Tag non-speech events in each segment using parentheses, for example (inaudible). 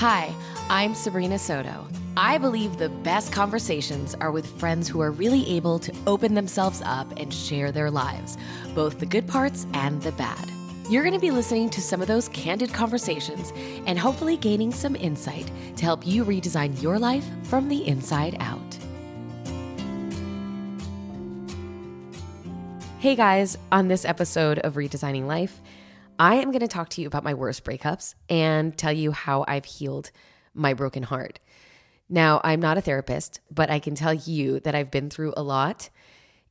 Hi, I'm Sabrina Soto. I believe the best conversations are with friends who are really able to open themselves up and share their lives, both the good parts and the bad. You're going to be listening to some of those candid conversations and hopefully gaining some insight to help you redesign your life from the inside out. Hey guys, on this episode of Redesigning Life, I am going to talk to you about my worst breakups and tell you how I've healed my broken heart. Now, I'm not a therapist, but I can tell you that I've been through a lot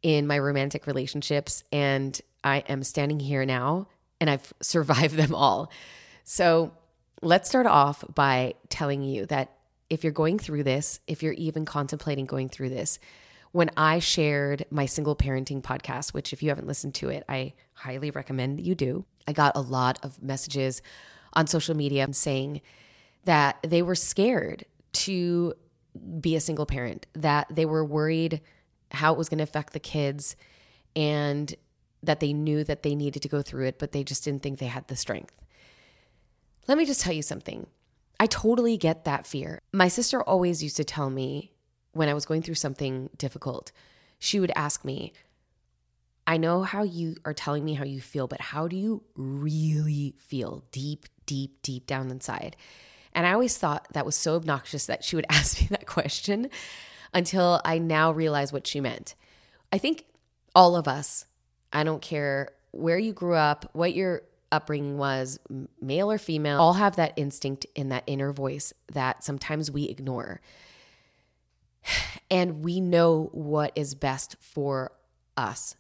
in my romantic relationships, and I am standing here now and I've (laughs) survived them all. So, let's start off by telling you that if you're going through this, if you're even contemplating going through this, when I shared my single parenting podcast, which if you haven't listened to it, I highly recommend that you do. I got a lot of messages on social media saying that they were scared to be a single parent, that they were worried how it was going to affect the kids, and that they knew that they needed to go through it, but they just didn't think they had the strength. Let me just tell you something. I totally get that fear. My sister always used to tell me when I was going through something difficult, she would ask me, I know how you are telling me how you feel, but how do you really feel deep, deep, deep down inside? And I always thought that was so obnoxious that she would (laughs) ask me that question until I now realize what she meant. I think all of us, I don't care where you grew up, what your upbringing was, male or female, all have that instinct in that inner voice that sometimes we ignore. (sighs) And we know what is best for us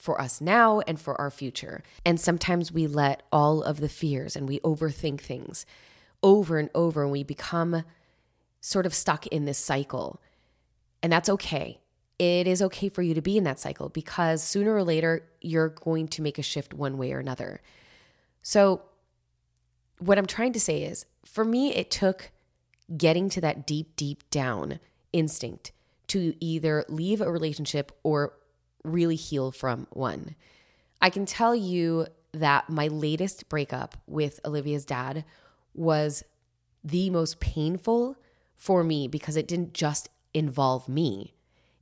for us now and for our future. And sometimes we let all of the fears and we overthink things over and over and we become sort of stuck in this cycle. And that's okay. It is okay for you to be in that cycle because sooner or later you're going to make a shift one way or another. So, what I'm trying to say is for me, it took getting to that deep, deep down instinct to either leave a relationship or really heal from one. I can tell you that my latest breakup with Olivia's dad was the most painful for me because it didn't just involve me.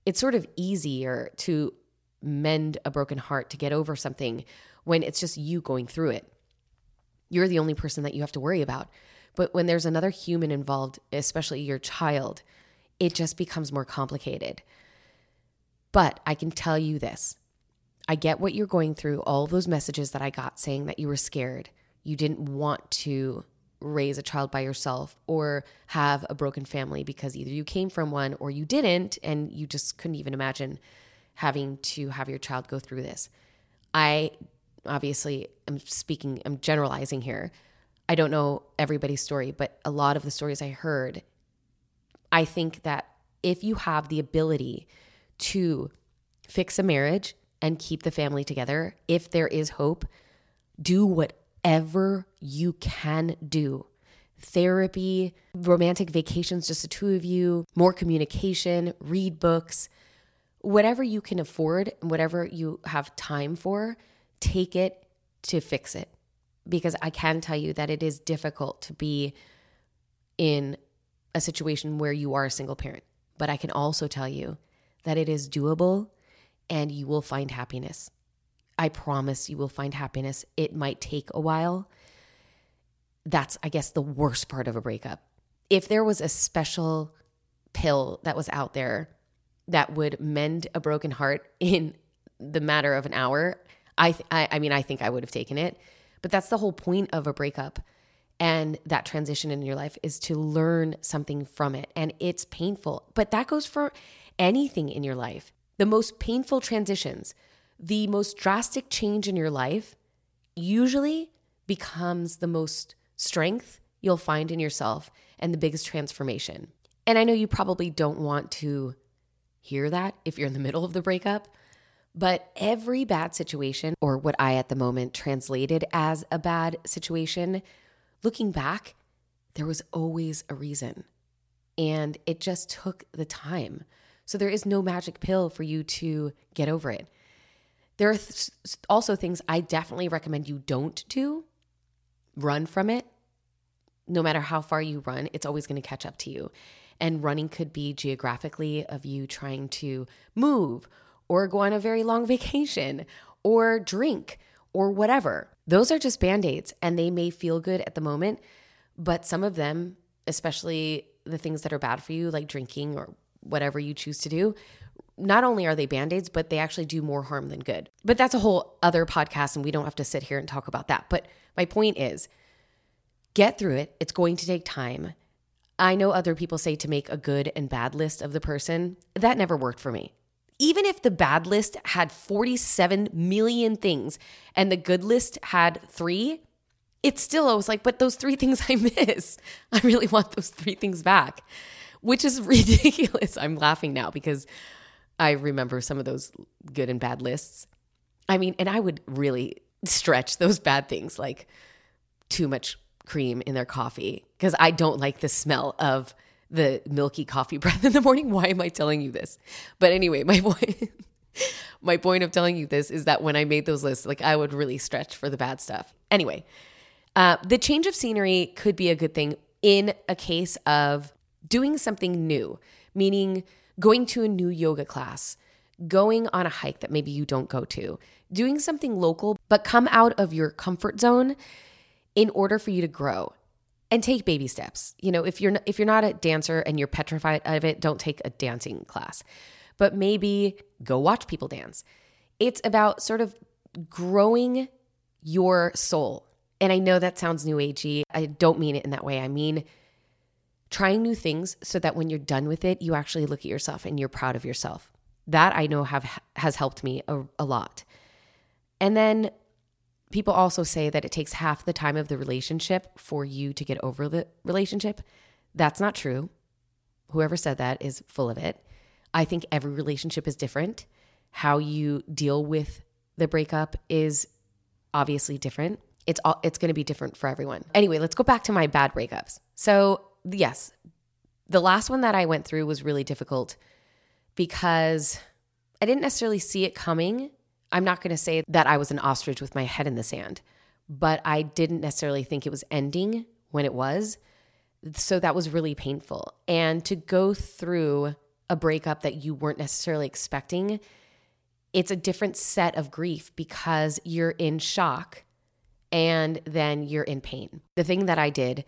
It's sort of easier to mend a broken heart to get over something when it's just you going through it. You're the only person that you have to worry about. But when there's another human involved, especially your child, it just becomes more complicated. But I can tell you this I get what you're going through, all those messages that I got saying that you were scared. You didn't want to raise a child by yourself or have a broken family because either you came from one or you didn't, and you just couldn't even imagine having to have your child go through this. I obviously am speaking, I'm generalizing here. I don't know everybody's story, but a lot of the stories I heard, I think that if you have the ability to fix a marriage and keep the family together, if there is hope, do whatever you can do. Therapy, romantic vacations, just the two of you, more communication, read books, whatever you can afford, whatever you have time for, take it to fix it. Because I can tell you that it is difficult to be in a situation where you are a single parent. But I can also tell you that it is doable and you will find happiness. I promise you will find happiness. It might take a while. That's, I guess, the worst part of a breakup. If there was a special pill that was out there that would mend a broken heart in the matter of an hour, I, th- I, I mean, I think I would have taken it. But that's the whole point of a breakup and that transition in your life is to learn something from it. And it's painful, but that goes for anything in your life. The most painful transitions, the most drastic change in your life usually becomes the most strength you'll find in yourself and the biggest transformation. And I know you probably don't want to hear that if you're in the middle of the breakup, but every bad situation, or what I at the moment translated as a bad situation, looking back, there was always a reason. And it just took the time. So there is no magic pill for you to get over it. There are th- also things I definitely recommend you don't do. Run from it. no matter how far you run, it's always going to catch up to you. And running could be geographically of you trying to move or go on a very long (laughs) vacation or drink or whatever. Those are just band aids and they may feel good at the moment, but some of them, especially the things that are bad for you, like drinking or whatever you choose to do, not only are they band aids, but they actually do more harm than good. But that's a whole other podcast, and we don't have to sit here and talk about that. But my point is get through it. It's going to take time. I know other people say to make a good and bad list of the person. That never worked for me. Even if the bad list had 47 million things and the good list had three, it's still, I was like, but those three things (laughs) I miss, I really want those three things back, which is (laughs) ridiculous. I'm laughing now because I remember some of those good and bad lists. I mean, and I would really stretch those bad things like too much cream in their coffee because I don't like the smell of the milky coffee (laughs) breath in the morning. Why am I telling you this? But anyway, my (laughs) point my point of telling you this is that when I made those lists, like I would really stretch for the bad stuff. Anyway, uh, the change of scenery could be a good thing in a case of doing something new, meaning going to a new yoga class, going on a hike that maybe you don't go to, doing something local, but come out of your comfort zone in order for you to grow and take baby steps. You know, if you're if you're not a dancer and you're petrified of it, don't take a dancing class. But maybe go watch people dance. It's about sort of growing your soul. And I know that sounds new agey. I don't mean it in that way. I mean trying new things so that when you're done with it, you actually look at yourself and you're proud of yourself. That I know have has helped me a, a lot. And then people also say that it takes half the time of the relationship for you to get over the relationship. That's not true. Whoever said that is full of it. I think every relationship is different. How you deal with the breakup is obviously different. It's all, it's going to be different for everyone. Anyway, let's go back to my bad breakups. So, yes, the last one that I went through was really difficult because I didn't necessarily see it coming I'm not going to say that I was an ostrich with my head in the sand, but I didn't necessarily think it was ending when it was. So that was really painful. And to go through a breakup that you weren't necessarily expecting, it's a different set of grief because you're in shock and then you're in pain. The thing that I did,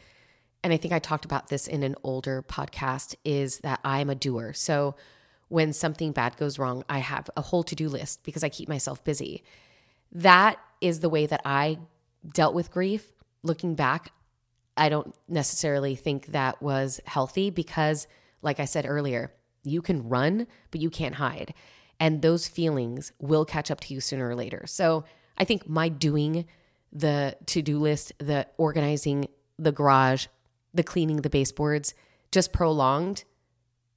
and I think I talked about this in an older podcast, is that I'm a doer. So when something bad goes wrong, I have a whole to do list because I keep myself busy. That is the way that I dealt with grief. Looking back, I don't necessarily think that was healthy because, like I said earlier, you can run, but you can't hide. And those feelings will catch up to you sooner or later. So I think my doing the to do list, the organizing the garage, the cleaning the baseboards just prolonged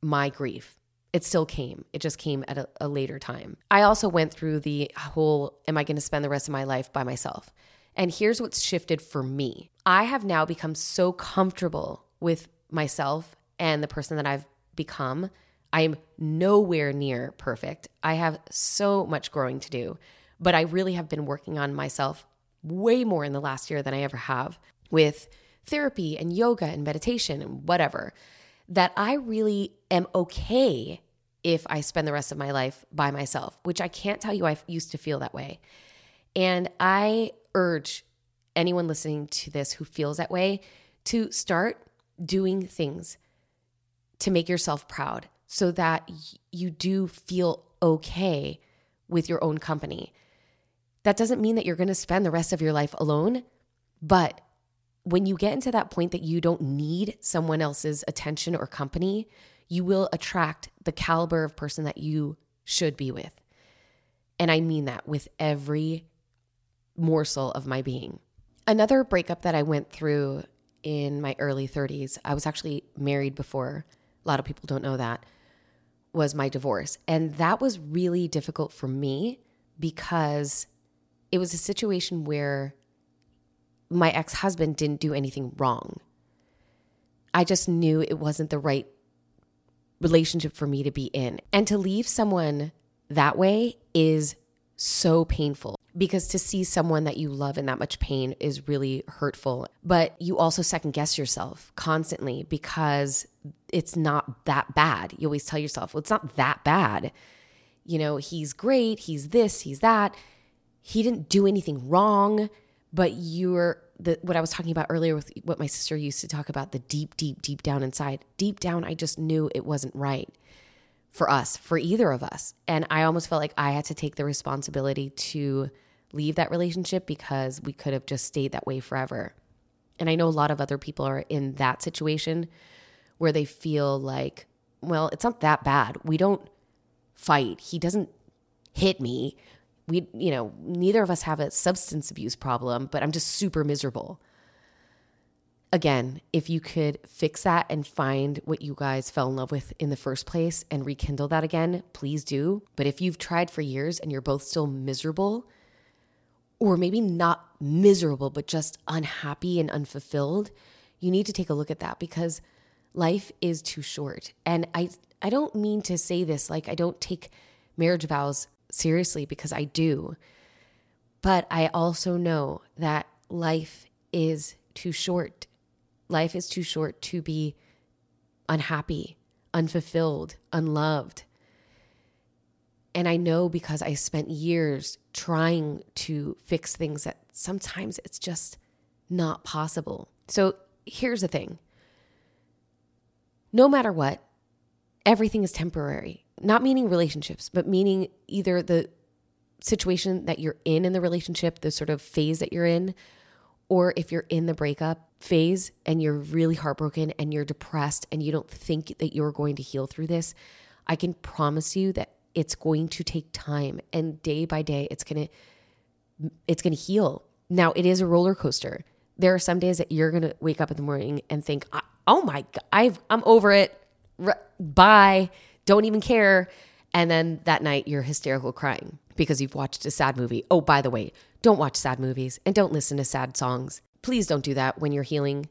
my grief it still came. It just came at a, a later time. I also went through the whole am I going to spend the rest of my life by myself? And here's what's shifted for me I have now become so comfortable with myself and the person that I've become. I am nowhere near perfect. I have so much growing to do, but I really have been working on myself way more in the last year than I ever have with therapy and yoga and meditation and whatever that I really am okay if I spend the rest of my life by myself, which I can't tell you I used to feel that way. And I urge anyone listening to this who feels that way to start doing things to make yourself proud so that you do feel okay with your own company. That doesn't mean that you're going to spend the rest of your life alone, but when you get into that point that you don't need someone else's attention or company, you will attract the caliber of person that you should be with. And I mean that with every morsel of my being. Another breakup that I went through in my early 30s, I was actually married before. A lot of people don't know that. Was my divorce. And that was really difficult for me because it was a situation where my ex husband didn't do anything wrong. I just knew it wasn't the right relationship for me to be in. And to leave someone that way is so painful. because to see someone that you love in that much pain is really hurtful. But you also second guess yourself constantly because it's not that bad. You always tell yourself, well, it's not that bad. You know, he's great, he's this, he's that. He didn't do anything wrong, but you're the what I was talking about earlier with what my sister used to talk about the deep, deep, deep down inside. Deep down, I just knew it wasn't right for us, for either of us. And I almost felt like I had to take the responsibility to leave that relationship because we could have just stayed that way forever. And I know a lot of other people are in that situation where they feel like, well, it's not that bad. We don't fight. He doesn't hit me. We, you know, neither of us have a substance abuse problem, but I'm just super miserable. Again, if you could fix that and find what you guys fell in love with in the first place and rekindle that again, please do. But if you've tried for years and you're both still miserable, or maybe not miserable, but just unhappy and unfulfilled, you need to take a look at that because life is too short. And I, I don't mean to say this like I don't take marriage vows seriously because I do. But I also know that life is too short. Life is too short to be unhappy, unfulfilled, unloved. And I know because I spent years trying to fix things that sometimes it's just not possible. So here's the thing no matter what, everything is temporary. Not meaning relationships, but meaning either the situation that you're in in the relationship, the sort of phase that you're in, or if you're in the breakup phase and you're really heartbroken and you're depressed and you don't think that you're going to heal through this, I can promise you that it's going to take time and day by day it's going to it's going to heal. Now it is a roller coaster. There are some days that you're going to wake up in the morning and think, "Oh my god, I've I'm over it. Bye. Don't even care." And then that night you're hysterical crying because you've watched a sad movie. Oh, by the way, don't watch sad movies and don't listen to sad songs. Please don't do that when you're healing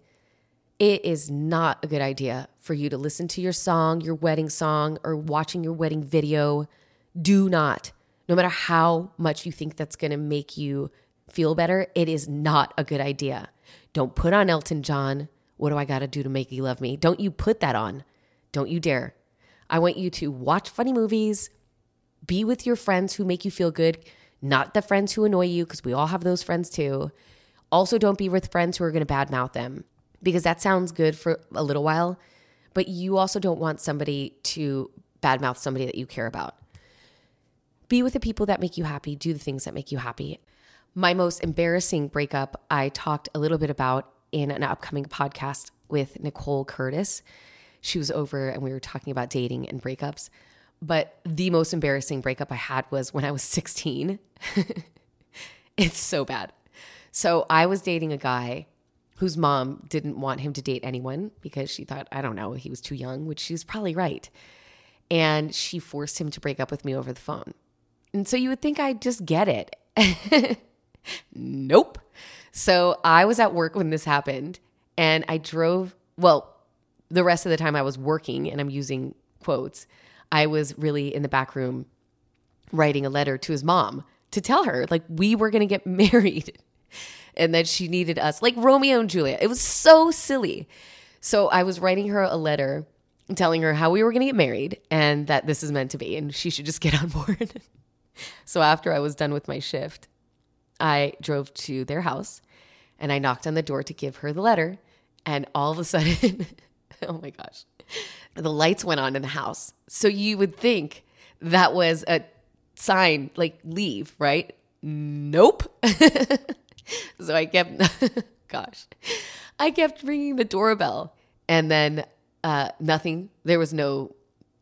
it is not a good idea for you to listen to your song, your wedding song, or watching your wedding video. Do not. No matter how much you think that's to make you feel better, it is not a good idea. Don't put on Elton John. What do I got to do to make you love me? Don't you put that on. Don't you dare. I want you to watch funny movies, be with your friends who make you feel good, not the friends who annoy you, because we all have those friends too. Also, don't be with friends who are going to badmouth them because that sounds good for a little while, but you also don't want somebody to badmouth somebody that you care about. Be with the people that make you happy, do the things that make you happy. My most embarrassing breakup, I talked a little bit about in an upcoming podcast with Nicole Curtis. She was over and we were talking about dating and breakups. But the most embarrassing breakup I had was when I was 16. (laughs) it's so bad. So I was dating a guy whose mom didn't want him to date anyone because she thought, I don't know, he was too young, which she's probably right. And she forced him to break up with me over the phone. And so you would think I'd just get it. (laughs) nope. So I was at work when this happened and I drove, well, the rest of the time I was working, and I'm using quotes, I was really in the back room writing a letter to his mom to tell her, like, we were going to get (laughs) married and that she needed us, like Romeo and Juliet. It was so silly. So I was writing her a letter telling her how we were going to get married and that this is meant to be and she should just (laughs) get on board. so after I was done with my shift, I drove to their house and I knocked on the door to give her the letter. And all of a sudden, (laughs) (laughs) oh my gosh, the lights went on in the house. So you would think that was a sign like leave, right? Nope. (laughs) so I kept, (laughs) gosh, I kept ringing the doorbell and then uh, nothing. There was no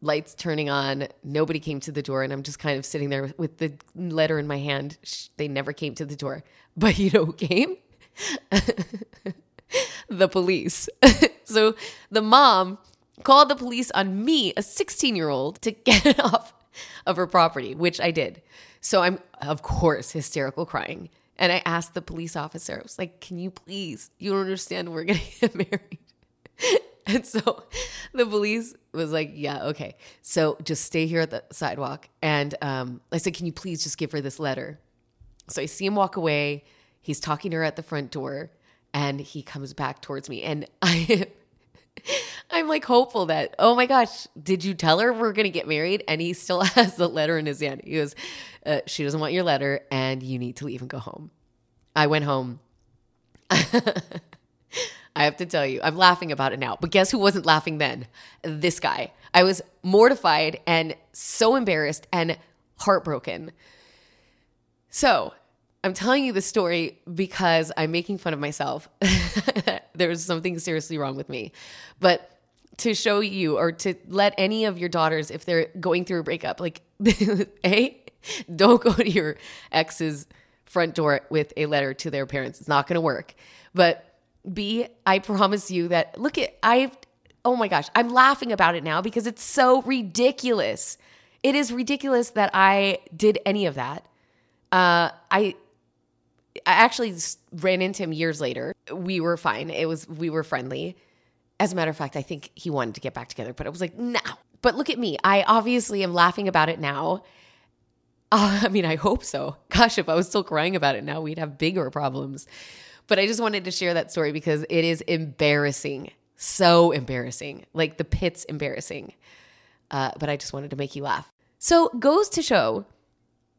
lights turning on. Nobody came to the door. And I'm just kind of sitting there with the letter in my hand. They never came to the door. But you know who came? The police. (laughs) so the mom called the police on me, a 16 year old, to (laughs) get off of her property, which I did. So I'm, of course, hysterical crying. And I asked the police officer, I was like, can you please, you don't understand, we're to (laughs) get married. and so the police was like, yeah, okay. So just stay here at the sidewalk. And um, I said, can you please just give her this letter? So I see him walk away. He's talking to her at the front door and he comes back towards me. And I (laughs) I'm like hopeful that, oh my gosh, did you tell her we're going to get married? And he still (laughs) has the letter in his hand. He goes, uh, she doesn't want your letter and you need to leave and go home. I went home. (laughs) I have to tell you, I'm laughing about it now, but guess who wasn't laughing then? This guy. I was mortified and so embarrassed and heartbroken. So I'm telling you this story because I'm making fun of myself. (laughs) There's something seriously wrong with me. But to show you or to let any of your daughters, if they're going through a breakup, like, (laughs) A, don't go to your ex's front door with a letter to their parents. It's not going to work. But B, I promise you that, look at, I've, oh my gosh, I'm laughing about it now because it's so ridiculous. It is ridiculous that I did any of that. Uh, I I actually ran into him years later. We were fine. It was we were friendly. As a matter of fact, I think he wanted to get back together, but I was like, no. But look at me. I obviously am laughing about it now. Uh, (laughs) I mean, I hope so. Gosh, if I was still crying about it now, we'd have bigger problems. But I just wanted to share that story because it is embarrassing. So embarrassing. Like the pit's embarrassing. Uh, but I just wanted to make you laugh. So, goes to show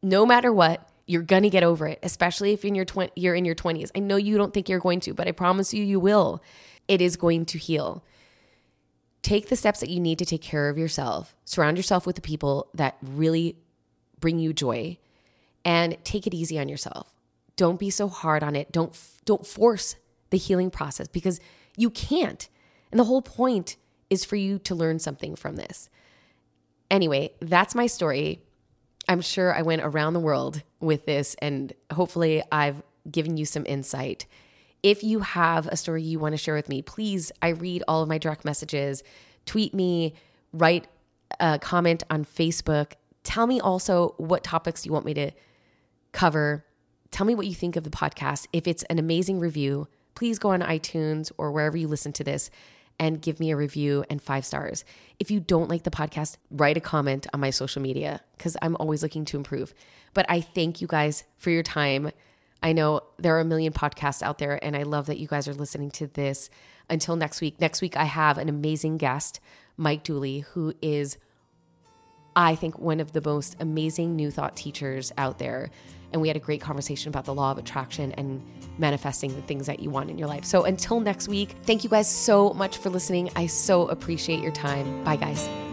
no matter what, you're going to get over it, especially if in your tw- you're in your 20s. I know you don't think you're going to, but I promise you you will. It is going to heal. Take the steps that you need to take care of yourself. Surround yourself with the people that really bring you joy and take it easy on yourself. Don't be so hard on it. Don't don't force the healing process because you can't. And the whole point is for you to learn something from this. Anyway, that's my story. I'm sure I went around the world with this, and hopefully, I've given you some insight. If you have a story you want to share with me, please, I read all of my direct messages. Tweet me, write a comment on Facebook. Tell me also what topics you want me to cover. Tell me what you think of the podcast. If it's an amazing review, please go on iTunes or wherever you listen to this and give me a review and five stars. If you don't like the podcast, write a comment on my social media because I'm always looking to improve. But I thank you guys for your time. I know there are a million podcasts out there, and I love that you guys are listening to this. Until next week, next week I have an amazing guest, Mike Dooley, who is, I think, one of the most amazing new thought teachers out there and we had a great conversation about the law of attraction and manifesting the things that you want in your life. So until next week, thank you guys so much for listening. I so appreciate your time. Bye, guys.